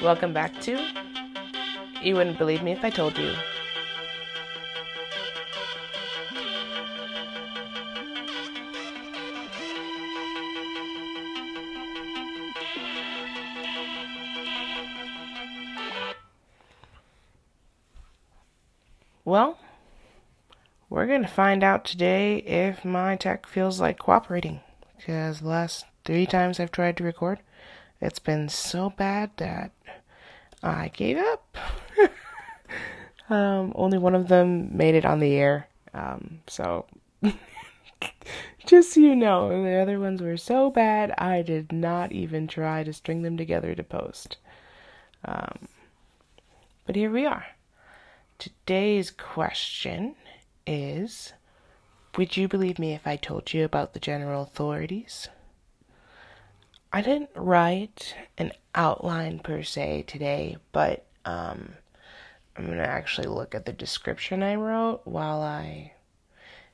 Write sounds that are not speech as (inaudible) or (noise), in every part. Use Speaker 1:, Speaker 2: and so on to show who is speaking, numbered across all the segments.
Speaker 1: Welcome back to You Wouldn't Believe Me If I Told You. Well, we're going to find out today if my tech feels like cooperating. Because the last three times I've tried to record, it's been so bad that I gave up. (laughs) um, only one of them made it on the air. Um, so, (laughs) just so you know, the other ones were so bad, I did not even try to string them together to post. Um, but here we are. Today's question is Would you believe me if I told you about the general authorities? I didn't write an outline per se today, but um, I'm going to actually look at the description I wrote while I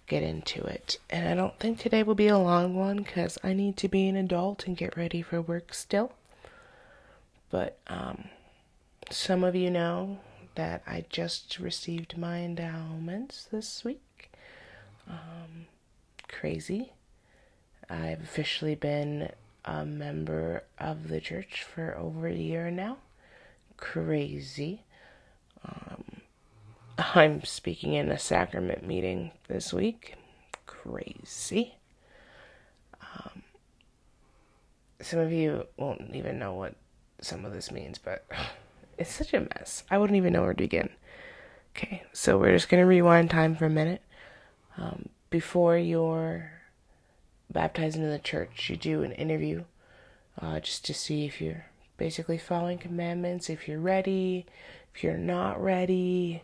Speaker 1: get into it. And I don't think today will be a long one because I need to be an adult and get ready for work still. But um, some of you know that I just received my endowments this week. Um, crazy. I've officially been a member of the church for over a year now. Crazy. Um, I'm speaking in a sacrament meeting this week. Crazy. Um, some of you won't even know what some of this means, but (sighs) it's such a mess. I wouldn't even know where to begin. Okay, so we're just going to rewind time for a minute. Um, before you're baptized into the church, you do an interview uh, just to see if you're basically following commandments, if you're ready, if you're not ready.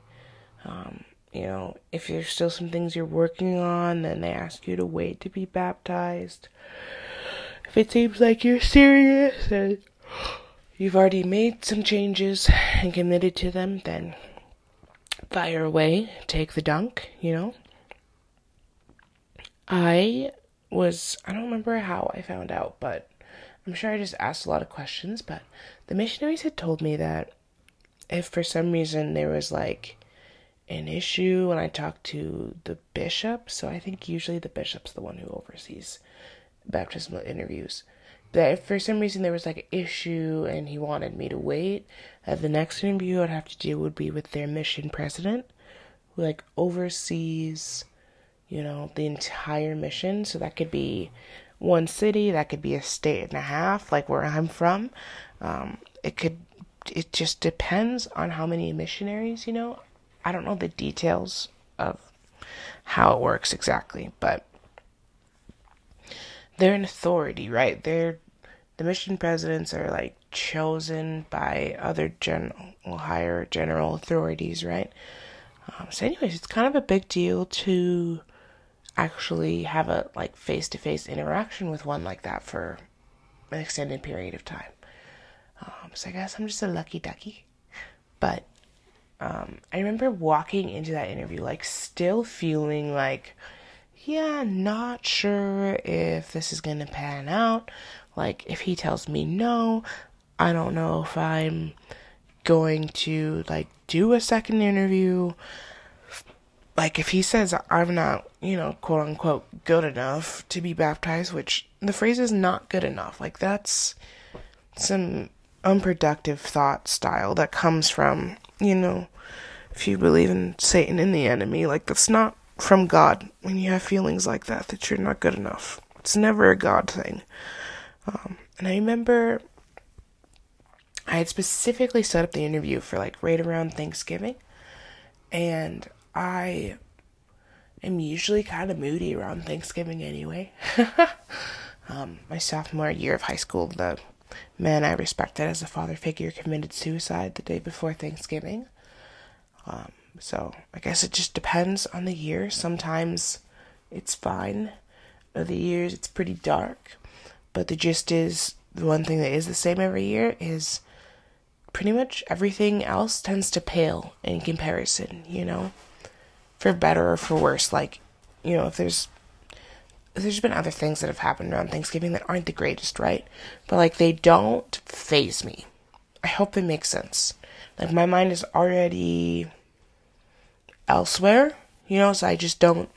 Speaker 1: Um, you know, if there's still some things you're working on, then they ask you to wait to be baptized. If it seems like you're serious and you've already made some changes and committed to them, then fire away, take the dunk, you know. I was, I don't remember how I found out, but I'm sure I just asked a lot of questions. But the missionaries had told me that if for some reason there was like an issue when I talked to the bishop, so I think usually the bishop's the one who oversees baptismal interviews. That if for some reason there was like an issue and he wanted me to wait, that the next interview I'd have to do would be with their mission president, who like oversees you know, the entire mission. So that could be one city, that could be a state and a half, like where I'm from. Um, it could, it just depends on how many missionaries, you know. I don't know the details of how it works exactly, but they're an authority, right? They're the mission presidents are like chosen by other general higher general authorities, right? Um, so, anyways, it's kind of a big deal to actually have a like face to face interaction with one like that for an extended period of time. Um, so I guess I'm just a lucky ducky. But um, I remember walking into that interview like still feeling like, yeah, not sure if this is gonna pan out. Like if he tells me no, I don't know if I'm going to like do a second interview like if he says I'm not, you know, quote unquote good enough to be baptized, which the phrase is not good enough. Like that's some unproductive thought style that comes from, you know, if you believe in Satan and the enemy, like that's not from God when you have feelings like that that you're not good enough. It's never a God thing. Um, and I remember I had specifically set up the interview for like right around Thanksgiving, and I am usually kind of moody around Thanksgiving anyway. (laughs) um, my sophomore year of high school, the man I respected as a father figure committed suicide the day before Thanksgiving. Um, so I guess it just depends on the year. Sometimes it's fine. Other years it's pretty dark. But the gist is the one thing that is the same every year is pretty much everything else tends to pale in comparison, you know? For better or for worse. Like, you know, if there's there's been other things that have happened around Thanksgiving that aren't the greatest, right? But like they don't faze me I hope it makes sense. Like my mind is already elsewhere, you know, so I just don't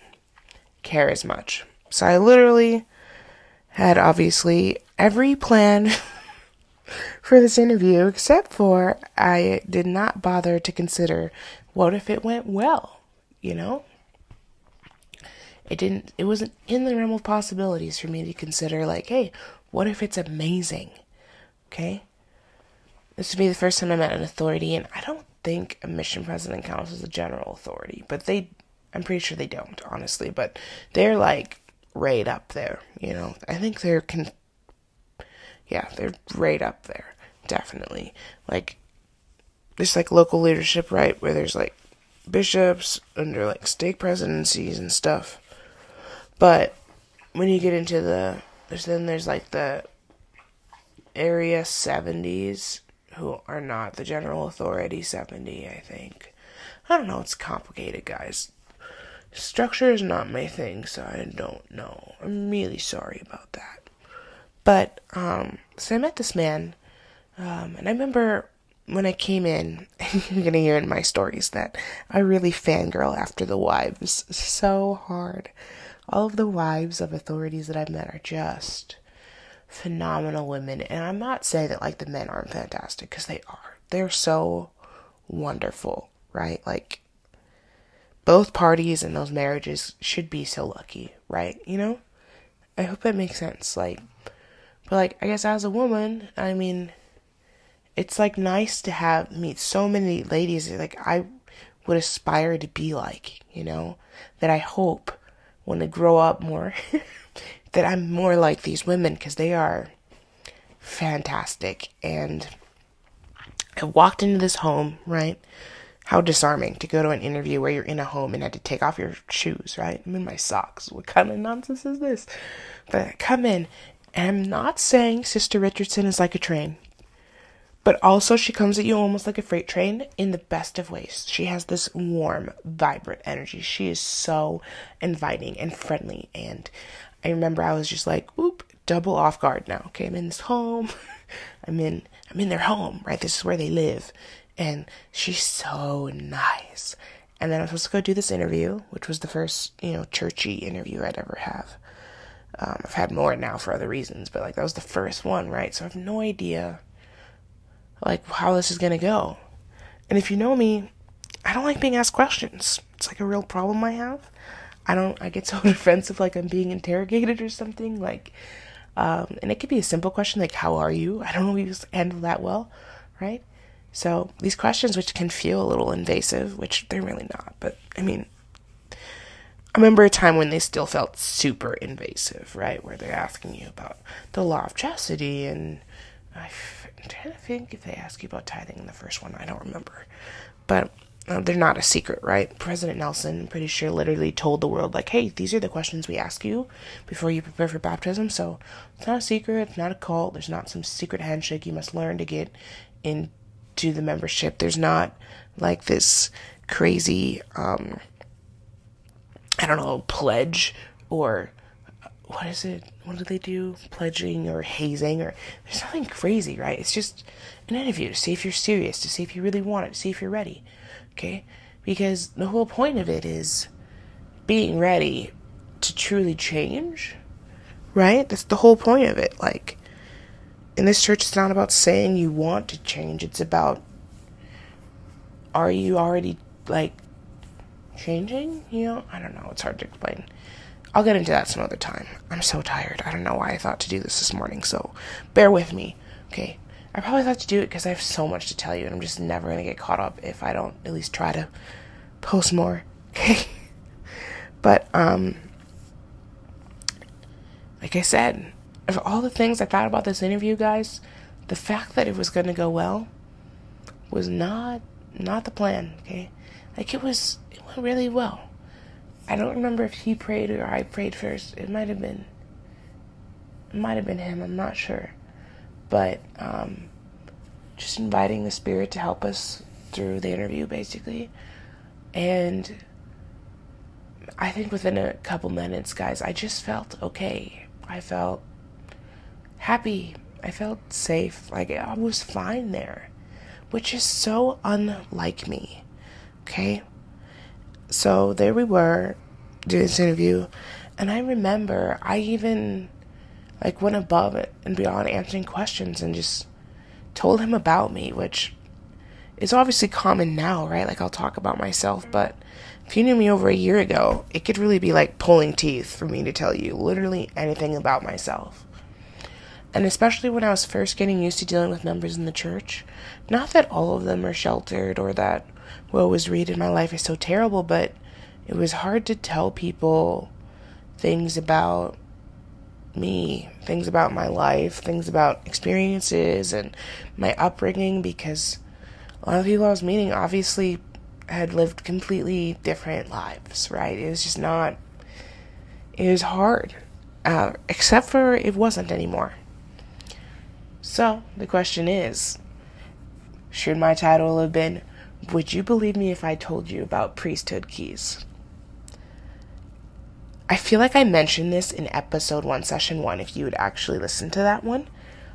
Speaker 1: care as much. So I literally had obviously every plan (laughs) for this interview except for I did not bother to consider what if it went well, you know? It didn't it wasn't in the realm of possibilities for me to consider like, hey, what if it's amazing? Okay? This would be the first time I met an authority and I don't think a mission president counts as a general authority, but they I'm pretty sure they don't, honestly, but they're like right up there, you know. I think they're con yeah, they're right up there, definitely. Like there's like local leadership, right, where there's like bishops under like stake presidencies and stuff. But when you get into the there's then there's like the area 70s who are not the general authority 70, I think. I don't know, it's complicated, guys. Structure is not my thing, so I don't know. I'm really sorry about that. But um so I met this man um and I remember when I came in, (laughs) you're gonna hear in my stories that I really fangirl after the wives so hard. All of the wives of authorities that I've met are just phenomenal women. And I'm not saying that like the men aren't fantastic, because they are. They're so wonderful, right? Like both parties in those marriages should be so lucky, right? You know? I hope that makes sense. Like but like I guess as a woman, I mean it's like nice to have meet so many ladies like I would aspire to be like, you know, that I hope when I grow up more (laughs) that I'm more like these women because they are fantastic. And I walked into this home, right? How disarming to go to an interview where you're in a home and had to take off your shoes, right? I'm in my socks. What kind of nonsense is this? But I come in, and I'm not saying Sister Richardson is like a train. But also, she comes at you almost like a freight train in the best of ways. She has this warm, vibrant energy. She is so inviting and friendly. And I remember I was just like, oop, double off guard now. Okay, I'm in this home. (laughs) I'm in I'm in their home, right? This is where they live. And she's so nice. And then I was supposed to go do this interview, which was the first, you know, churchy interview I'd ever have. Um, I've had more now for other reasons, but like that was the first one, right? So I have no idea like how this is gonna go. And if you know me, I don't like being asked questions. It's like a real problem I have. I don't. I get so (laughs) defensive, like I'm being interrogated or something. Like, um, and it could be a simple question like "How are you?" I don't always handle that well, right? So these questions, which can feel a little invasive, which they're really not, but I mean, I remember a time when they still felt super invasive, right? Where they're asking you about the law of chastity and I I'm trying to think if they ask you about tithing in the first one. I don't remember. But uh, they're not a secret, right? President Nelson, I'm pretty sure, literally told the world, like, hey, these are the questions we ask you before you prepare for baptism. So it's not a secret. It's not a cult. There's not some secret handshake you must learn to get into the membership. There's not like this crazy, um, I don't know, pledge or what is it? What do they do? Pledging or hazing or there's nothing crazy, right? It's just an interview to see if you're serious, to see if you really want it, to see if you're ready. Okay? Because the whole point of it is being ready to truly change. Right? That's the whole point of it. Like in this church it's not about saying you want to change, it's about are you already like changing? You know, I don't know, it's hard to explain. I'll get into that some other time. I'm so tired. I don't know why I thought to do this this morning, so bear with me. Okay. I probably thought to do it because I have so much to tell you, and I'm just never going to get caught up if I don't at least try to post more. (laughs) Okay. but, um, like I said, of all the things I thought about this interview, guys, the fact that it was going to go well was not not the plan, okay? Like it was it went really well. I don't remember if he prayed or I prayed first. It might have been. It might have been him. I'm not sure, but um, just inviting the spirit to help us through the interview, basically, and I think within a couple minutes, guys, I just felt okay. I felt happy. I felt safe. Like I was fine there. which is so unlike me. Okay? So there we were doing this interview, and I remember I even like went above and beyond answering questions and just told him about me, which is obviously common now, right? Like I'll talk about myself, but if you knew me over a year ago, it could really be like pulling teeth for me to tell you literally anything about myself. And especially when I was first getting used to dealing with members in the church, not that all of them are sheltered or that what was read in my life is so terrible, but it was hard to tell people things about me, things about my life, things about experiences and my upbringing because a lot of people I was meeting obviously had lived completely different lives, right? It was just not, it was hard, uh, except for it wasn't anymore. So the question is should my title have been, Would you believe me if I told you about priesthood keys? I feel like I mentioned this in episode one, session one, if you would actually listen to that one.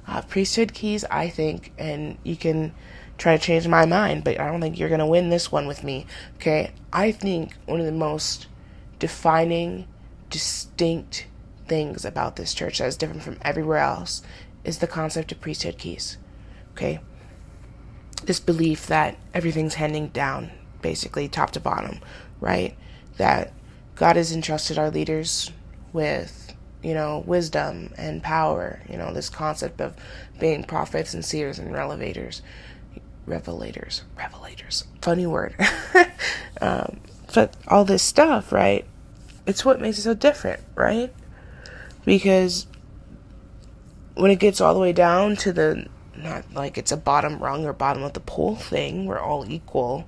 Speaker 1: Uh, priesthood keys, I think, and you can try to change my mind, but I don't think you're going to win this one with me. Okay? I think one of the most defining, distinct things about this church that is different from everywhere else is the concept of priesthood keys. Okay? This belief that everything's handing down, basically top to bottom, right? That God has entrusted our leaders with, you know, wisdom and power, you know, this concept of being prophets and seers and revelators revelators, revelators, funny word. (laughs) um, but all this stuff, right? It's what makes it so different, right? Because when it gets all the way down to the not like it's a bottom rung or bottom of the pole thing, we're all equal,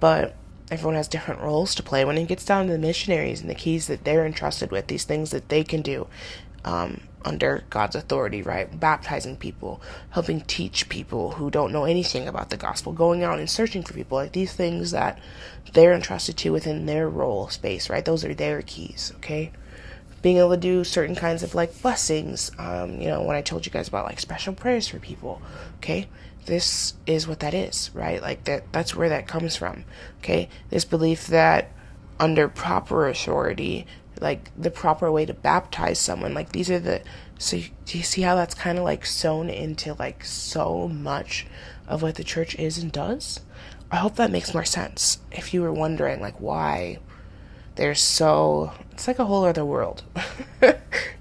Speaker 1: but everyone has different roles to play. When it gets down to the missionaries and the keys that they're entrusted with, these things that they can do, um, under God's authority, right? Baptizing people, helping teach people who don't know anything about the gospel, going out and searching for people, like these things that they're entrusted to within their role space, right? Those are their keys, okay? Being able to do certain kinds of like blessings, um, you know, when I told you guys about like special prayers for people, okay? This is what that is, right? Like that that's where that comes from, okay? This belief that under proper authority, like the proper way to baptize someone. Like these are the so do you see how that's kind of like sewn into like so much of what the church is and does? I hope that makes more sense. If you were wondering like why they're so it's like a whole other world. (laughs)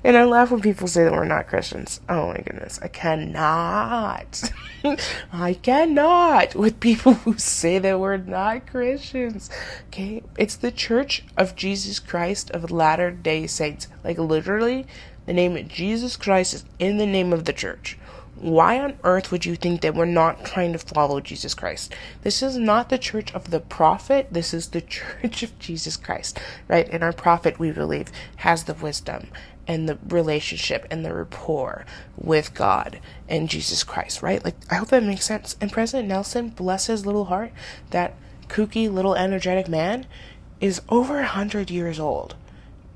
Speaker 1: and I laugh when people say that we're not Christians. Oh my goodness. I cannot. (laughs) I cannot with people who say that we're not Christians. Okay? It's the Church of Jesus Christ of Latter day Saints. Like literally, the name of Jesus Christ is in the name of the church. Why on earth would you think that we're not trying to follow Jesus Christ? This is not the church of the prophet. This is the (laughs) church of Jesus Christ, right? And our prophet, we believe, has the wisdom and the relationship and the rapport with God and Jesus Christ, right? Like, I hope that makes sense. And President Nelson, bless his little heart, that kooky little energetic man is over a hundred years old.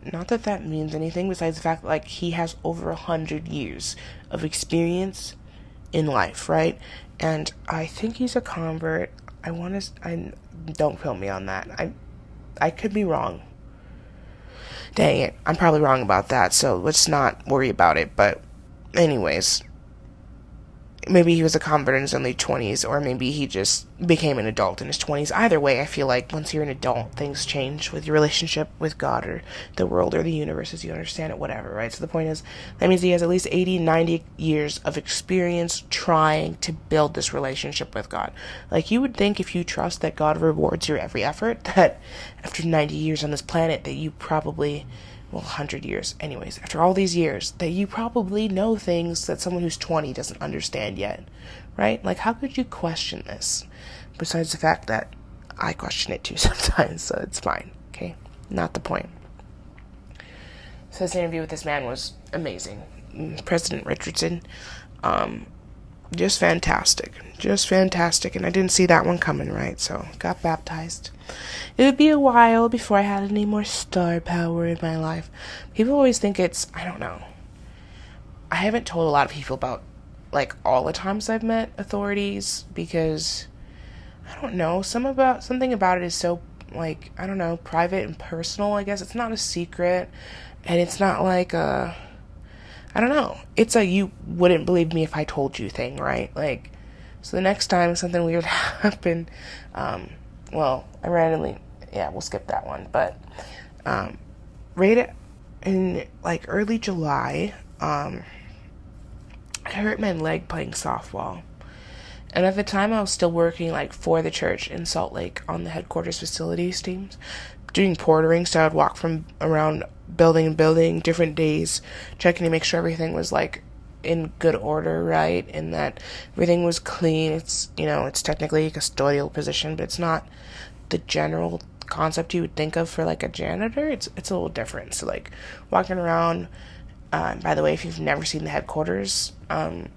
Speaker 1: Not that that means anything besides the fact that, like, he has over a hundred years of experience in life, right? And I think he's a convert. I want to. I don't quote me on that. I I could be wrong. Dang it, I'm probably wrong about that. So let's not worry about it. But anyways, maybe he was a convert in his early 20s, or maybe he just became an adult in his 20s. Either way, I feel like once you're an adult, things change with your relationship with God or the world or the universe as you understand it, whatever, right? So the point is, that means he has at least 80, 90 years of experience trying to build this relationship with God. Like, you would think if you trust that God rewards your every effort, (laughs) that after 90 years on this planet, that you probably well, 100 years, anyways, after all these years, that you probably know things that someone who's 20 doesn't understand yet, right? Like, how could you question this? Besides the fact that I question it too (laughs) sometimes, so it's fine, okay? Not the point. So, this interview with this man was amazing. President Richardson, um, just fantastic. Just fantastic. And I didn't see that one coming, right? So, got baptized. It would be a while before I had any more star power in my life. People always think it's, I don't know. I haven't told a lot of people about like all the times I've met authorities because I don't know, some about something about it is so like I don't know, private and personal, I guess. It's not a secret and it's not like a I don't know. It's a you wouldn't believe me if I told you thing, right? Like so the next time something weird (laughs) happened, um, well, I randomly yeah, we'll skip that one. But um right in like early July, um I hurt my leg playing softball. And at the time, I was still working like for the church in Salt Lake on the headquarters facilities teams, doing portering. So I would walk from around building and building different days, checking to make sure everything was like in good order, right, and that everything was clean. It's you know it's technically a custodial position, but it's not the general concept you would think of for like a janitor. It's it's a little different. So like walking around. Uh, by the way, if you've never seen the headquarters, um,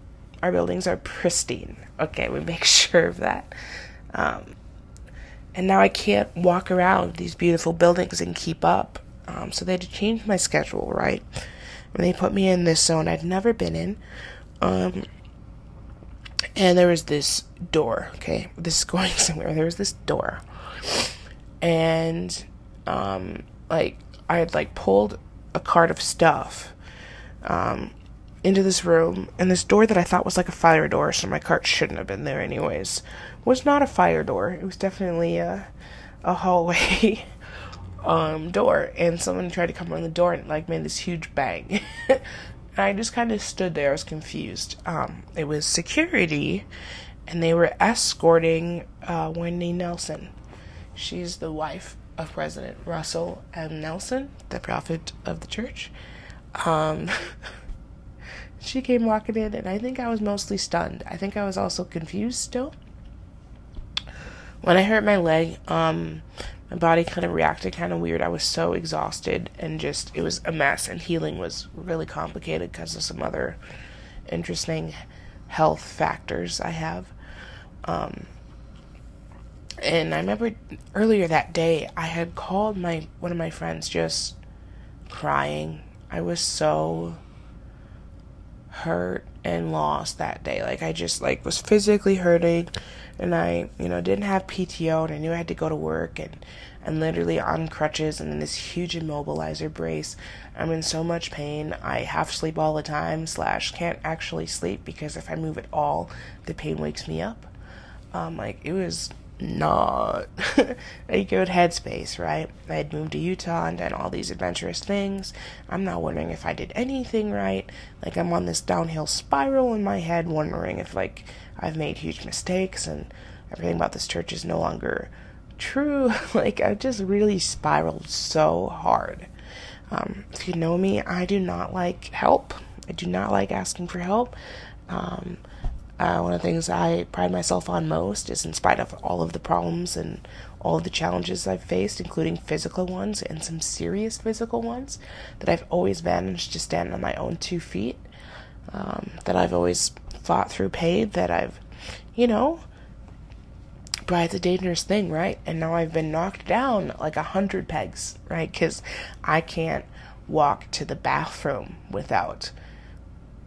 Speaker 1: our buildings are pristine. Okay, we make (laughs) sure of that. Um, and now I can't walk around these beautiful buildings and keep up. Um, so they had to change my schedule, right? And they put me in this zone I'd never been in. Um, and there was this door, okay? This is (laughs) going somewhere. There was this door. And, um, like, I had, like, pulled a cart of stuff. Um, into this room, and this door that I thought was like a fire door, so my cart shouldn't have been there anyways, was not a fire door. It was definitely a, a hallway (laughs) um, door, and someone tried to come on the door and like made this huge bang. and (laughs) I just kind of stood there. I was confused. Um, it was security, and they were escorting uh, Wendy Nelson. She's the wife of President Russell M. Nelson, the prophet of the church. Um, (laughs) she came walking in, and I think I was mostly stunned. I think I was also confused still. When I hurt my leg, um, my body kind of reacted kind of weird. I was so exhausted and just, it was a mess, and healing was really complicated because of some other interesting health factors I have. Um, and I remember earlier that day, I had called my one of my friends just crying. I was so hurt and lost that day. Like I just like was physically hurting and I, you know, didn't have PTO and I knew I had to go to work and and literally on crutches and in this huge immobilizer brace. I'm in so much pain. I half sleep all the time slash can't actually sleep because if I move at all, the pain wakes me up. Um, like it was not (laughs) a good headspace, right? I had moved to Utah and done all these adventurous things. I'm not wondering if I did anything right. Like, I'm on this downhill spiral in my head, wondering if, like, I've made huge mistakes and everything about this church is no longer true. (laughs) like, I just really spiraled so hard. Um, if you know me, I do not like help. I do not like asking for help. Um, uh, one of the things I pride myself on most is, in spite of all of the problems and all of the challenges I've faced, including physical ones and some serious physical ones, that I've always managed to stand on my own two feet. Um, that I've always fought through pain. That I've, you know, pride's a dangerous thing, right? And now I've been knocked down like a hundred pegs, right? Because I can't walk to the bathroom without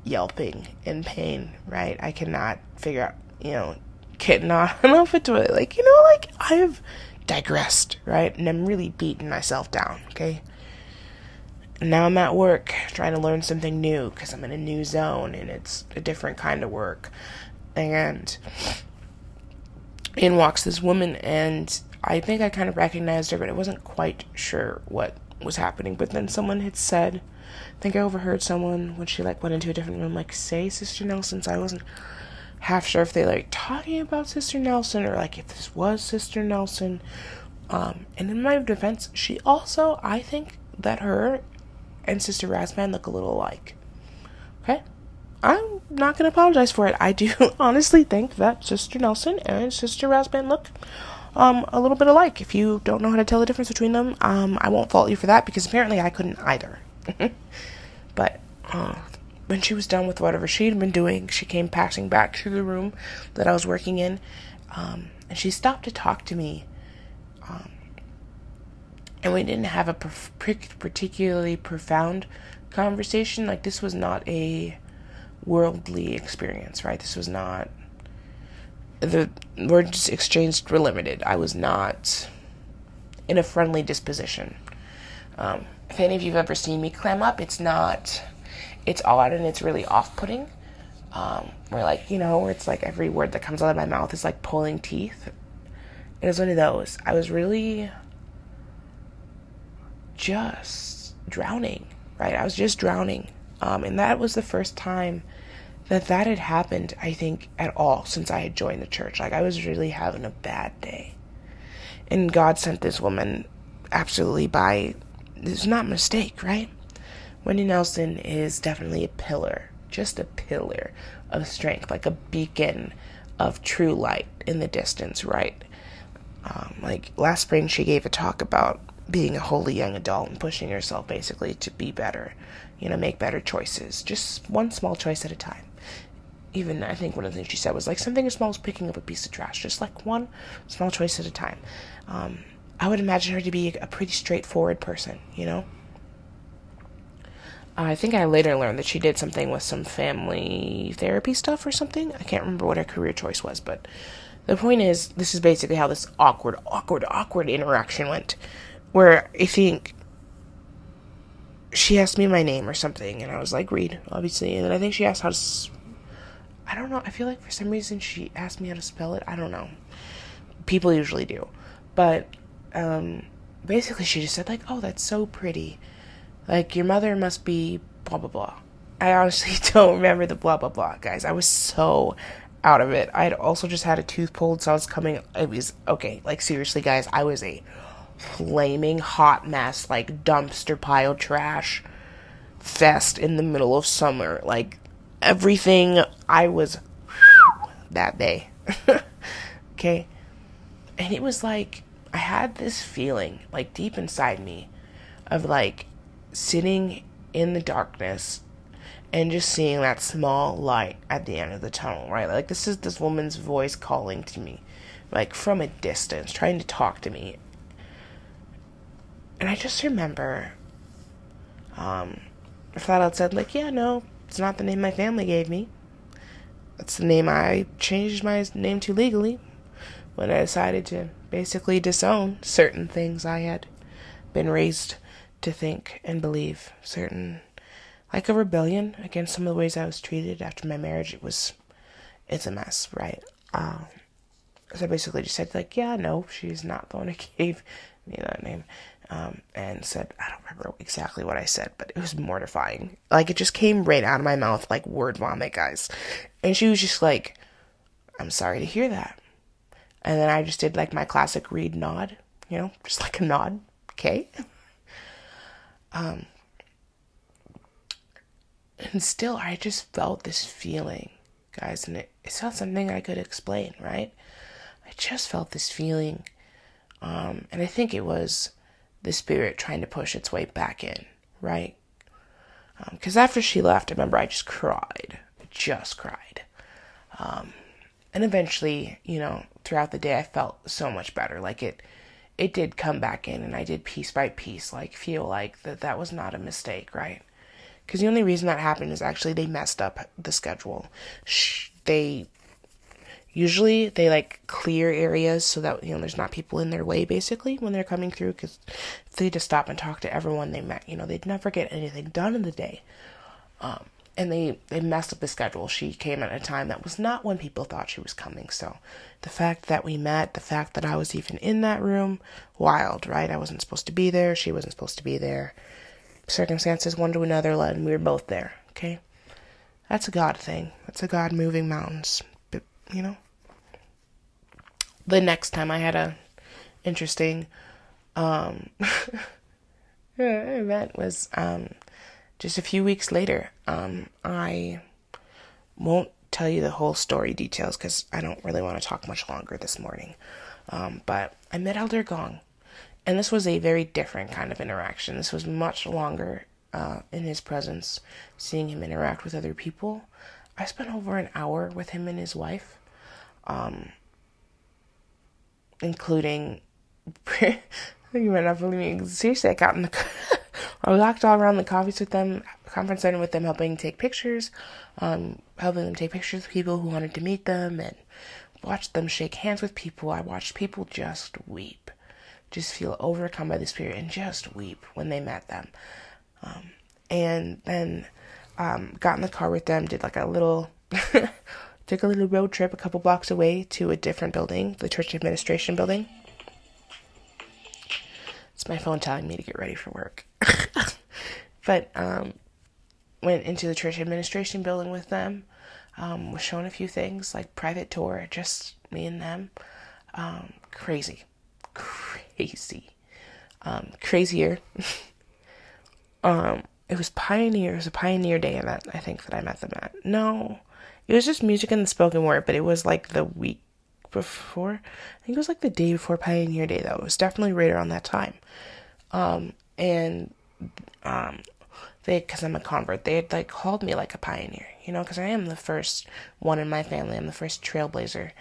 Speaker 1: yelping in pain, right? I cannot figure out, you know, getting (laughs) off into it. Like, you know, like I have digressed, right? And I'm really beating myself down, okay? And now I'm at work trying to learn something new because I'm in a new zone and it's a different kind of work. And in walks this woman, and I think I kind of recognized her, but I wasn't quite sure what was happening. But then someone had said, I think I overheard someone when she like went into a different room like say Sister Nelson. So I wasn't half sure if they like talking about Sister Nelson or like if this was Sister Nelson. Um, and in my defense, she also I think that her and Sister Rasband look a little alike. Okay? I'm not gonna apologize for it. I do (laughs) honestly think that Sister Nelson and Sister Rasband look um, a little bit alike. If you don't know how to tell the difference between them, um, I won't fault you for that because apparently I couldn't either. (laughs) but uh, when she was done with whatever she'd been doing, she came passing back to the room that I was working in, um, and she stopped to talk to me. Um, and we didn't have a particularly profound conversation. Like this was not a worldly experience, right? This was not the words exchanged were limited. I was not in a friendly disposition. Um, if any of you've ever seen me clam up, it's not, it's odd and it's really off putting. Um, where, like, you know, where it's like every word that comes out of my mouth is like pulling teeth. It was one of those. I was really just drowning, right? I was just drowning. Um, and that was the first time that that had happened, I think, at all since I had joined the church. Like, I was really having a bad day. And God sent this woman absolutely by, it's not mistake, right? Wendy Nelson is definitely a pillar, just a pillar of strength, like a beacon of true light in the distance, right? Um, like last spring, she gave a talk about being a holy young adult and pushing yourself basically to be better, you know, make better choices, just one small choice at a time. Even I think one of the things she said was like something as small as picking up a piece of trash, just like one small choice at a time. Um, I would imagine her to be a pretty straightforward person, you know. I think I later learned that she did something with some family therapy stuff or something. I can't remember what her career choice was, but the point is, this is basically how this awkward, awkward, awkward interaction went. Where I think she asked me my name or something, and I was like, Reed, obviously. And then I think she asked how to. S- I don't know. I feel like for some reason she asked me how to spell it. I don't know. People usually do. But um, basically, she just said, like, oh, that's so pretty. Like, your mother must be blah, blah, blah. I honestly (laughs) don't remember the blah, blah, blah, guys. I was so out of it. I had also just had a tooth pulled, so I was coming. It was okay. Like, seriously, guys, I was a flaming hot mess, like dumpster pile trash fest in the middle of summer. Like, everything I was (sighs) that day. (laughs) okay? And it was like, I had this feeling, like deep inside me, of like sitting in the darkness and just seeing that small light at the end of the tunnel, right? Like this is this woman's voice calling to me, like from a distance, trying to talk to me. And I just remember, um, I flat out said, like, yeah, no, it's not the name my family gave me. That's the name I changed my name to legally when I decided to basically disown certain things I had been raised to think and believe. Certain, like a rebellion against some of the ways I was treated after my marriage. It was, it's a mess, right? Um, so I basically just said, like, yeah, no, she's not the one who (laughs) gave me that name. Um, and said, I don't remember exactly what I said, but it was mortifying. Like, it just came right out of my mouth like word vomit, guys. And she was just like, I'm sorry to hear that. And then I just did like my classic Reed nod, you know, just like a nod. Okay. Um, and still, I just felt this feeling, guys, and it, it's not something I could explain, right? I just felt this feeling. Um, and I think it was the spirit trying to push its way back in, right? Because um, after she left, I remember I just cried. I just cried. Um, and eventually, you know, throughout the day I felt so much better. Like it it did come back in and I did piece by piece like feel like that that was not a mistake, right? Cuz the only reason that happened is actually they messed up the schedule. Shh, they usually they like clear areas so that you know there's not people in their way basically when they're coming through cuz they just stop and talk to everyone they met, you know, they'd never get anything done in the day. Um and they they messed up the schedule. She came at a time that was not when people thought she was coming. So the fact that we met, the fact that I was even in that room, wild, right? I wasn't supposed to be there. She wasn't supposed to be there. Circumstances one to another led, and we were both there. Okay, that's a God thing. That's a God moving mountains. But you know, the next time I had a interesting um (laughs) event was um just a few weeks later. Um, I won't tell you the whole story details because I don't really want to talk much longer this morning. Um, but I met Elder Gong, and this was a very different kind of interaction. This was much longer uh, in his presence, seeing him interact with other people. I spent over an hour with him and his wife, um, including. (laughs) you might not believe me. Seriously, I got in the. I walked all around the conference with them, conference center with them, helping take pictures, um, helping them take pictures with people who wanted to meet them, and watched them shake hands with people. I watched people just weep, just feel overcome by the spirit, and just weep when they met them. Um, and then um, got in the car with them, did like a little, (laughs) took a little road trip a couple blocks away to a different building, the church administration building. My phone telling me to get ready for work. (laughs) but um, went into the church administration building with them. Um, was shown a few things like private tour, just me and them. Um, crazy, crazy, um, crazier. (laughs) um, it was pioneer. It was a pioneer day event. I think that I met them at. No, it was just music and the spoken word, but it was like the week before. I think it was like the day before Pioneer Day, though. It was definitely right around that time. Um, and um, they, because I'm a convert, they had like called me like a pioneer, you know, because I am the first one in my family. I'm the first trailblazer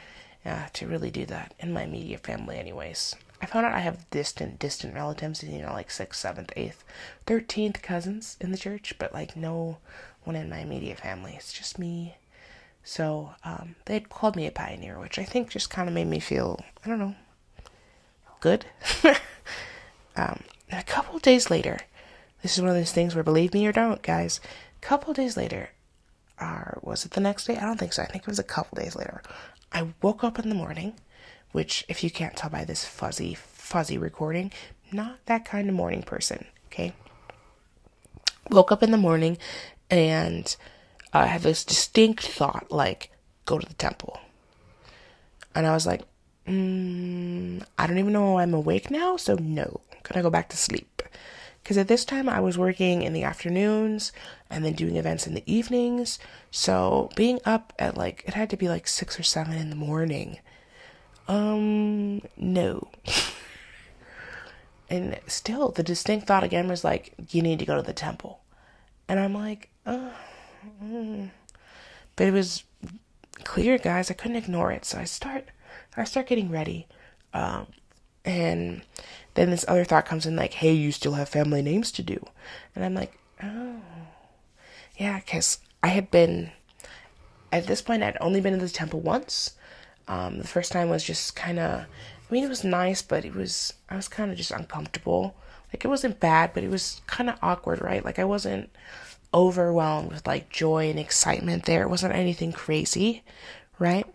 Speaker 1: uh, to really do that in my immediate family, anyways. I found out I have distant, distant relatives, you know, like sixth, seventh, eighth, thirteenth cousins in the church, but like no one in my immediate family. It's just me so um, they had called me a pioneer, which I think just kind of made me feel, I don't know, good. (laughs) um, a couple days later, this is one of those things where believe me or don't, guys. A couple days later, or was it the next day? I don't think so. I think it was a couple days later. I woke up in the morning, which, if you can't tell by this fuzzy, fuzzy recording, not that kind of morning person, okay? Woke up in the morning and I had this distinct thought like, go to the temple. And I was like, mm, I don't even know I'm awake now, so no, Can I'm gonna go back to sleep. Because at this time I was working in the afternoons and then doing events in the evenings. So being up at like, it had to be like six or seven in the morning. Um, no. (laughs) and still, the distinct thought again was like, you need to go to the temple. And I'm like, oh but it was clear, guys. I couldn't ignore it, so I start, I start getting ready, um, and then this other thought comes in, like, "Hey, you still have family names to do," and I'm like, "Oh, yeah," because I had been, at this point, I'd only been to the temple once. Um, the first time was just kind of, I mean, it was nice, but it was, I was kind of just uncomfortable. Like, it wasn't bad, but it was kind of awkward, right? Like, I wasn't overwhelmed with like joy and excitement there. It wasn't anything crazy, right?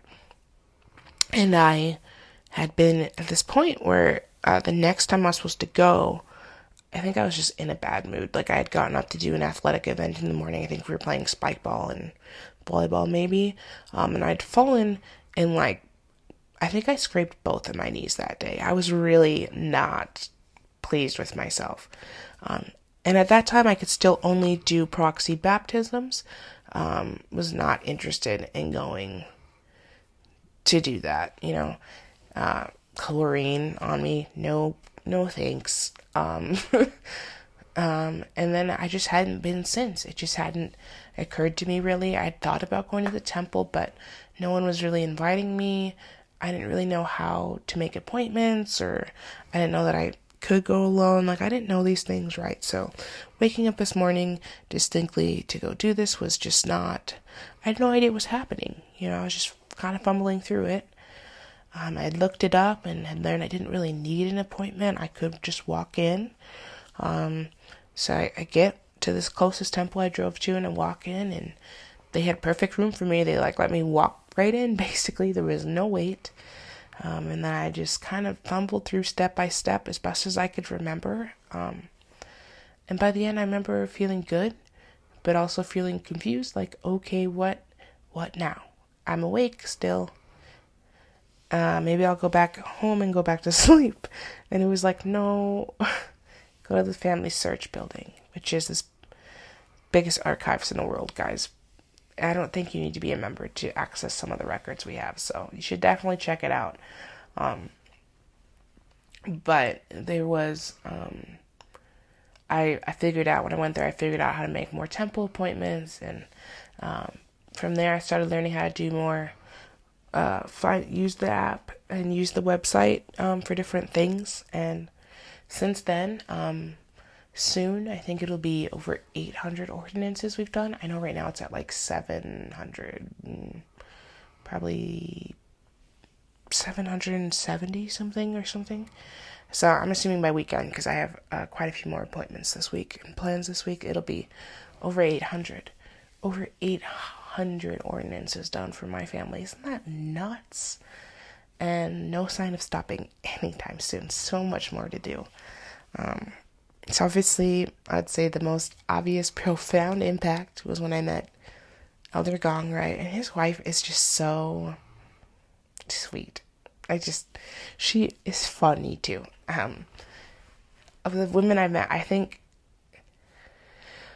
Speaker 1: And I had been at this point where uh, the next time I was supposed to go, I think I was just in a bad mood. Like I had gotten up to do an athletic event in the morning. I think we were playing spike ball and volleyball maybe. Um, and I'd fallen and like I think I scraped both of my knees that day. I was really not pleased with myself. Um, and at that time, I could still only do proxy baptisms. Um, was not interested in going to do that. You know, uh, chlorine on me, no, no thanks. Um, (laughs) um, and then I just hadn't been since. It just hadn't occurred to me really. I'd thought about going to the temple, but no one was really inviting me. I didn't really know how to make appointments, or I didn't know that I could go alone. Like I didn't know these things right. So waking up this morning distinctly to go do this was just not I had no idea what was happening. You know, I was just kind of fumbling through it. Um, I looked it up and had learned I didn't really need an appointment. I could just walk in. Um, so I, I get to this closest temple I drove to and I walk in and they had perfect room for me. They like let me walk right in (laughs) basically. There was no wait. Um, and then I just kind of fumbled through step by step as best as I could remember. Um, and by the end, I remember feeling good, but also feeling confused. Like, okay, what, what now? I'm awake still. Uh, maybe I'll go back home and go back to (laughs) sleep. And it was like, no, (laughs) go to the family search building, which is this biggest archives in the world, guys. I don't think you need to be a member to access some of the records we have, so you should definitely check it out. Um, but there was, um, I I figured out when I went there, I figured out how to make more temple appointments, and um, from there I started learning how to do more. Uh, find use the app and use the website um, for different things, and since then, um, soon. I think it'll be over 800 ordinances we've done. I know right now it's at like 700, probably 770 something or something. So I'm assuming by weekend, because I have uh, quite a few more appointments this week and plans this week, it'll be over 800. Over 800 ordinances done for my family. Isn't that nuts? And no sign of stopping (laughs) anytime soon. So much more to do. Um, so obviously, I'd say the most obvious, profound impact was when I met Elder Gong, right? And his wife is just so sweet. I just, she is funny too. Um, of the women I met, I think,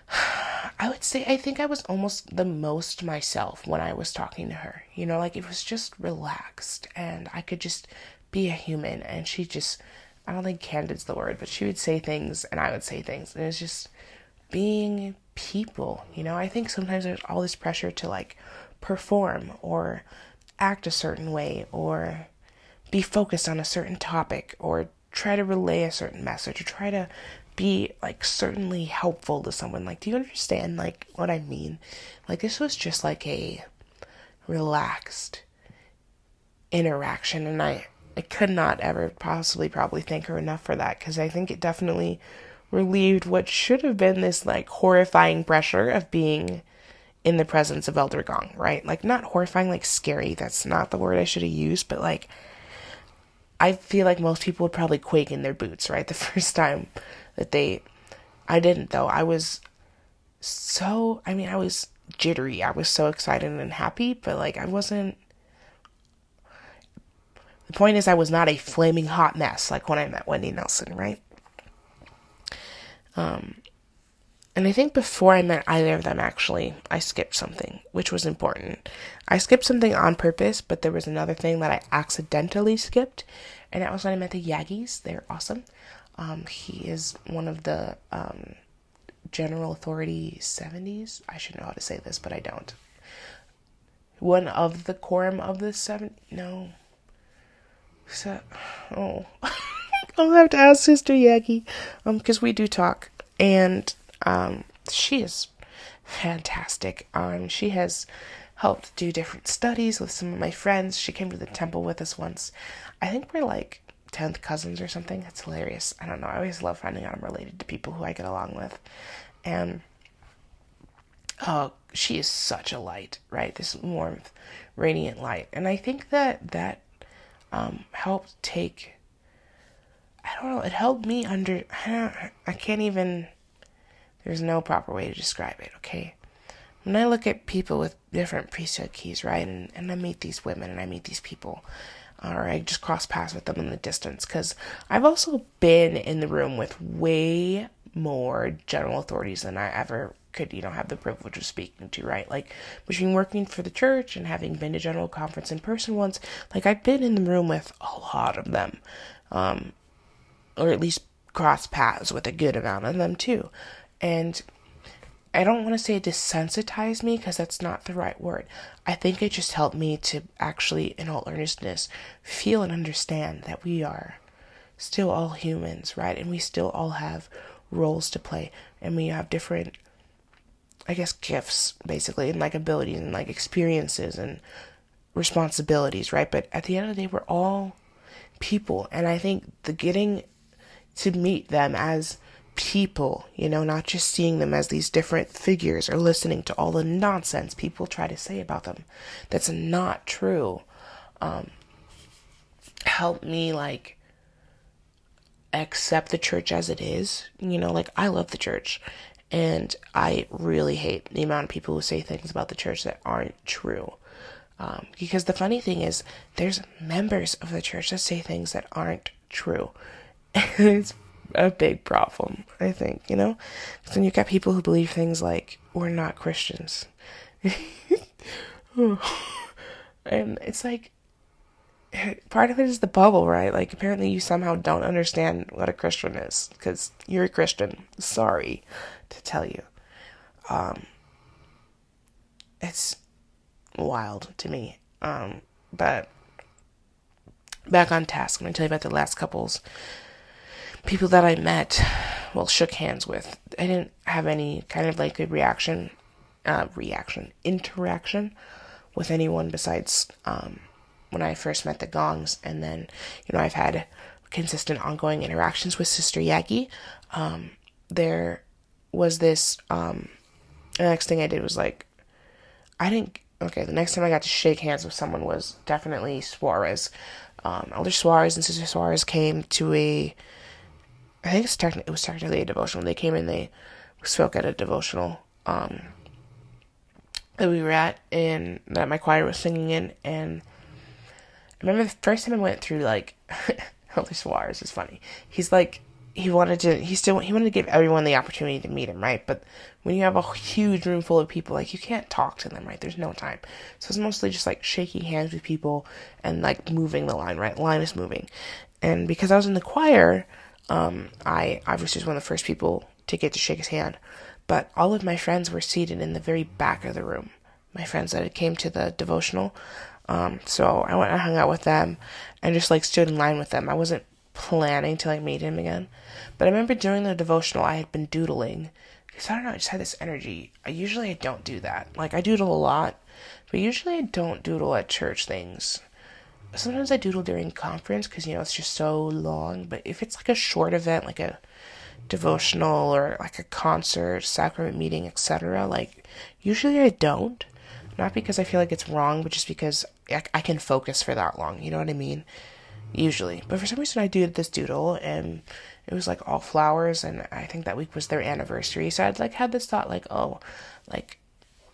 Speaker 1: (sighs) I would say, I think I was almost the most myself when I was talking to her. You know, like it was just relaxed and I could just be a human. And she just, I don't think candid's the word, but she would say things and I would say things. And it's just being people, you know? I think sometimes there's all this pressure to like perform or act a certain way or be focused on a certain topic or try to relay a certain message or try to be like certainly helpful to someone. Like, do you understand like what I mean? Like, this was just like a relaxed interaction, and I I could not ever possibly probably thank her enough for that because I think it definitely relieved what should have been this like horrifying pressure of being in the presence of Elder Gong, right? Like not horrifying, like scary. That's not the word I should have used, but like I feel like most people would probably quake in their boots, right? (laughs) The first time that they I didn't though. I was so I mean, I was jittery. I was so excited and happy, but like I wasn't the point is I was not a flaming hot mess like when I met Wendy Nelson, right? Um and I think before I met either of them, actually, I skipped something, which was important. I skipped something on purpose, but there was another thing that I accidentally skipped, and that was when I met the Yagis. They're awesome. Um, he is one of the um, General Authority 70s. I should know how to say this, but I don't. One of the quorum of the seven. No. So, oh. (laughs) I'll have to ask Sister Yagi, um, because we do talk, and um, she is fantastic. Um, she has helped do different studies with some of my friends. She came to the temple with us once. I think we're like 10th cousins or something. It's hilarious. I don't know. I always love finding out I'm related to people who I get along with. And oh, she is such a light, right? This warmth, radiant light. And I think that that um, helped take, I don't know, it helped me under, I, I can't even there's no proper way to describe it, okay? When I look at people with different priesthood keys, right, and, and I meet these women and I meet these people, or I just cross paths with them in the distance, because I've also been in the room with way more general authorities than I ever could, you know, have the privilege of speaking to, right? Like between working for the church and having been to general conference in person once, like I've been in the room with a lot of them, um, or at least cross paths with a good amount of them too. And I don't want to say it desensitized me because that's not the right word. I think it just helped me to actually, in all earnestness, feel and understand that we are still all humans, right? And we still all have roles to play and we have different, I guess, gifts basically, and like abilities and like experiences and responsibilities, right? But at the end of the day, we're all people. And I think the getting to meet them as people, you know, not just seeing them as these different figures or listening to all the nonsense people try to say about them that's not true. Um, help me like accept the church as it is. You know, like I love the church and I really hate the amount of people who say things about the church that aren't true. Um, because the funny thing is, there's members of the church that say things that aren't true. And (laughs) it's a big problem, I think, you know? Because then you've got people who believe things like, we're not Christians. (laughs) and it's like, (laughs) part of it is the bubble, right? Like, apparently you somehow don't understand what a Christian is because you're a Christian. Sorry to tell you. Um, it's wild to me. Um, but back on task, I'm going to tell you about the last couples people that I met well, shook hands with. I didn't have any kind of like a reaction, uh, reaction, interaction with anyone besides um, when I first met the Gongs. And then, you know, I've had consistent ongoing interactions with Sister Yagi. Um, there was this, um, the next thing I did was like, I didn't, okay, the next time I got to shake hands with someone was definitely Suarez. Um, Elder Suarez and Sister Suarez came to a, I think it's technically, it was technically a devotional. They came and they spoke at a devotional, um, that we were at and that my choir was singing in and I remember the first time I went through like (laughs) Elder Suarez is funny. He's like he wanted to he still he wanted to give everyone the opportunity to meet him, right? But when you have a huge room full of people, like you can't talk to them, right? There's no time. So it's mostly just like shaking hands with people and like moving the line, right? line is moving. And because I was in the choir, um, I obviously was one of the first people to get to shake his hand. But all of my friends were seated in the very back of the room. My friends that had came to the devotional. Um, so I went and hung out with them and just like stood in line with them. I wasn't planning to like meet him again. But I remember during the devotional I had been doodling. Because I don't know, I just had this energy. I usually I don't do that. Like I doodle a lot, but usually I don't doodle at church things. Sometimes I doodle during conference because you know it's just so long. But if it's like a short event, like a devotional or like a concert, sacrament meeting, etc., like usually I don't. Not because I feel like it's wrong, but just because I, I can focus for that long. You know what I mean? Usually. But for some reason, I did this doodle, and it was like all flowers, and I think that week was their anniversary. So I'd like had this thought, like, oh, like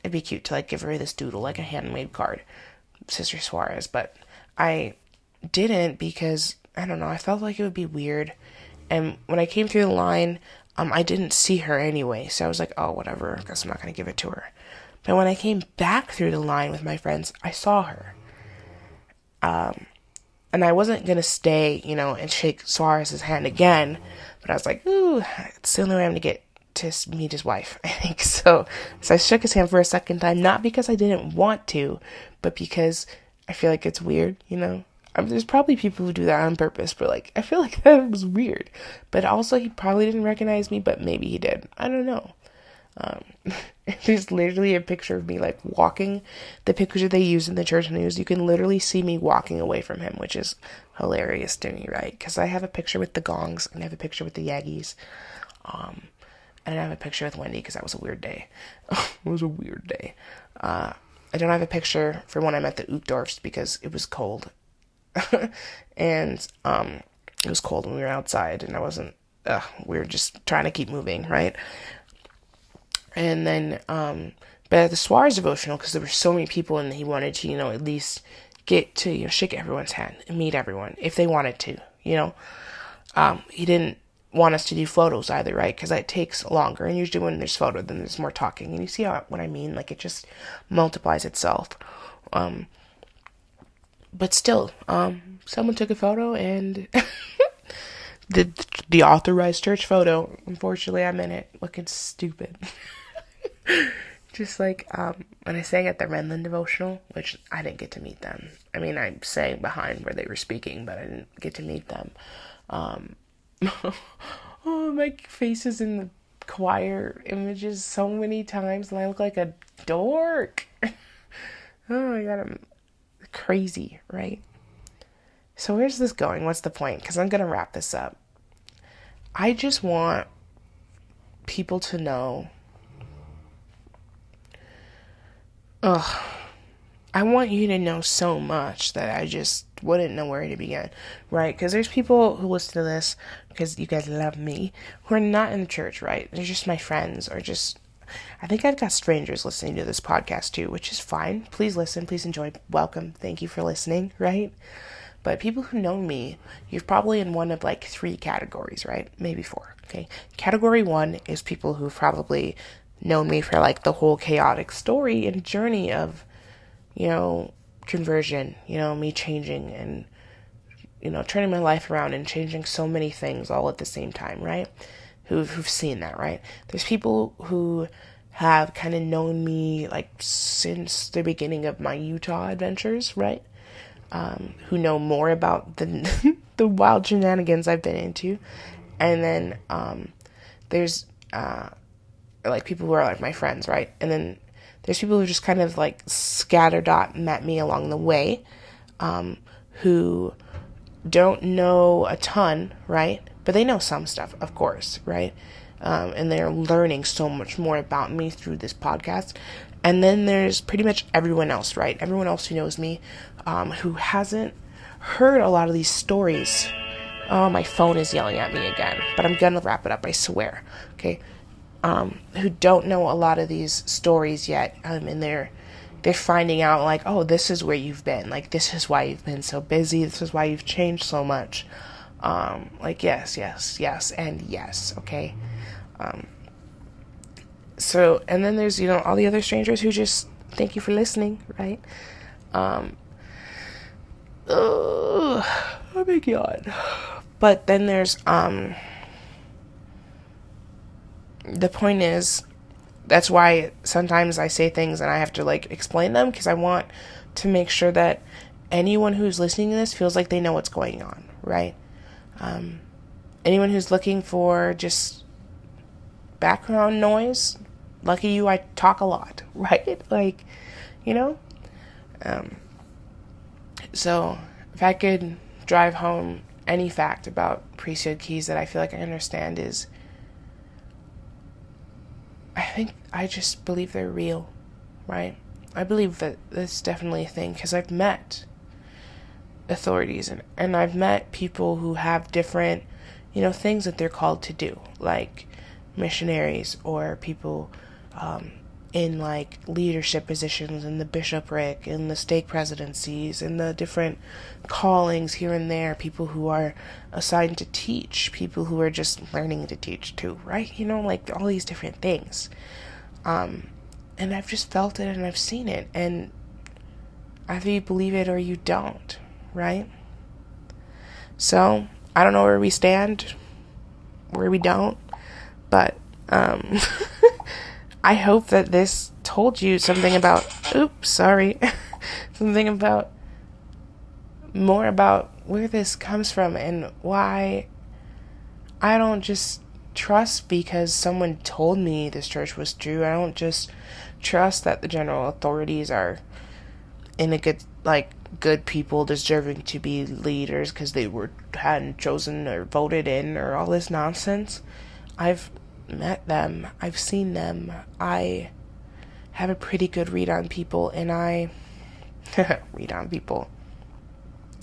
Speaker 1: it'd be cute to like give her this doodle, like a handmade card, Sister Suarez. But I didn't because I don't know. I felt like it would be weird, and when I came through the line, um, I didn't see her anyway. So I was like, oh, whatever. I guess I'm not gonna give it to her. But when I came back through the line with my friends, I saw her. Um, and I wasn't gonna stay, you know, and shake Suarez's hand again. But I was like, ooh, it's the only way I'm gonna get to meet his wife. (laughs) I think so. So I shook his hand for a second time, not because I didn't want to, but because I feel like it's weird, you know. I mean, there's probably people who do that on purpose, but like I feel like (laughs) that was weird. But also, he probably didn't recognize me, but maybe he did. I don't know. Um, (laughs) (laughs) there's literally a picture of me like walking. The picture they use in the church news, you can literally see me walking away from him, which is hilarious to me, right? Because I have a picture with the Gongs and I have a picture with the Yagis. Um, and I have a picture with Wendy because that was a weird day. (laughs) it was a weird day. Uh, I don't have a picture for when I met the Uchtdorfs because it was cold. (laughs) and um, it was cold when we were outside and I wasn't, uh, we were just trying to keep moving, right? And then, um, but at the Suarez devotional, because there were so many people and he wanted to, you know, at least get to, you know, shake everyone's hand and meet everyone if they wanted to, you know. Um, he didn't want us to do photos either, right? Because that takes longer. And usually when there's photo, then there's more talking. And you see how, what I mean? Like it just multiplies itself. Um, but still, um, someone took a photo and (laughs) the the authorized church photo. Unfortunately, I'm in it, looking stupid. (laughs) (laughs) just like um, when I sang at the Renlund devotional, which I didn't get to meet them. I mean, I sang behind where they were speaking, but I didn't get to meet them. Um, (laughs) oh, my face is in the choir images so many times, and I look like a dork. (laughs) oh my god, I'm crazy, right? So where's this going? What's the point? Because I'm gonna wrap this up. I just want people to know Ugh. I want you to know so much that I just wouldn't know where to begin, right? Because there's people who listen to this because you guys love me who are not in the church, right? They're just my friends or just. I think I've got strangers listening to this podcast too, which is fine. Please listen, please enjoy. Welcome. Thank you for listening, right? But people who know me, you're probably in one of like three categories, right? Maybe four. Okay. Category one is people who've probably known me for like the whole chaotic story and journey of, you know, conversion, you know, me changing and, you know, turning my life around and changing so many things all at the same time, right? Who've, who've seen that, right? There's people who have kind of known me like since the beginning of my Utah adventures, right? Um, who know more about the (laughs) the wild shenanigans I've been into, and then um, there's uh, like people who are like my friends, right? And then there's people who just kind of like scatter dot met me along the way, um, who don't know a ton, right? But they know some stuff, of course, right? Um, and they're learning so much more about me through this podcast. And then there's pretty much everyone else, right? Everyone else who knows me, um, who hasn't heard a lot of these stories. Oh, my phone is yelling at me again, but I'm gonna wrap it up, I swear. Okay, um, who don't know a lot of these stories yet, um, and they're they're finding out like, oh, this is where you've been. Like, this is why you've been so busy. This is why you've changed so much. Um, like, yes, yes, yes, and yes. Okay. Um, so, and then there's you know all the other strangers who just thank you for listening, right? Um. Oh, oh my god. But then there's um the point is that's why sometimes I say things and I have to like explain them because I want to make sure that anyone who's listening to this feels like they know what's going on, right? Um, anyone who's looking for just background noise, lucky you, I talk a lot, (laughs) right? Like, you know? Um, so, if I could drive home any fact about priesthood keys that I feel like I understand is I think I just believe they're real, right? I believe that that's definitely a thing because I've met authorities and, and I've met people who have different, you know, things that they're called to do, like missionaries or people um, in like leadership positions in the bishopric, in the stake presidencies, in the different callings here and there, people who are assigned to teach, people who are just learning to teach too, right? You know, like all these different things. Um, and I've just felt it and I've seen it, and either you believe it or you don't, right? So I don't know where we stand, where we don't, but um (laughs) I hope that this told you something about, oops, sorry, (laughs) something about more about where this comes from and why I don't just trust because someone told me this church was true. I don't just trust that the general authorities are in a good, like, good people deserving to be leaders because they were hadn't chosen or voted in or all this nonsense. I've met them, I've seen them. I have a pretty good read on people, and I (laughs) read on people.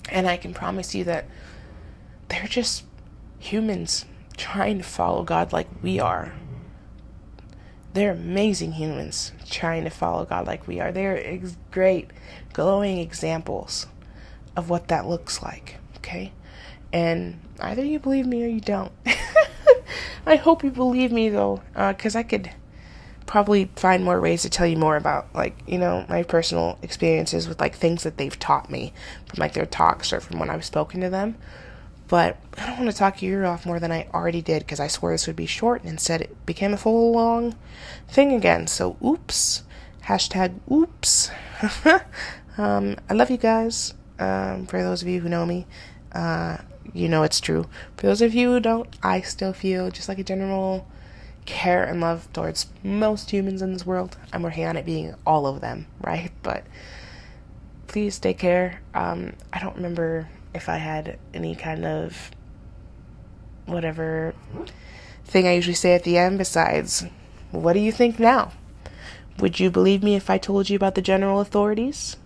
Speaker 1: And I can promise you that they're just humans trying to follow God like we are. They're amazing humans trying to follow God like we are. They're ex- great, glowing examples of what that looks like, okay? And either you believe me or you don't. (laughs) I hope you believe me though, because uh, I could probably find more ways to tell you more about like you know my personal experiences with like things that they've taught me from like their talks or from when I've spoken to them. But I don't want to talk your ear off more than I already did because I swore this would be short, and instead it became a full long thing again. So oops, hashtag oops. (laughs) um, I love you guys. Um, for those of you who know me, uh, you know it's true. For those of you who don't, I still feel just like a general care and love towards most humans in this world. I'm working on it being all of them, (laughs) right? But please take care. Um, I don't remember if I had any kind of whatever thing I usually say at the end besides, what do you think now? Would you believe me if I told you about the general authorities?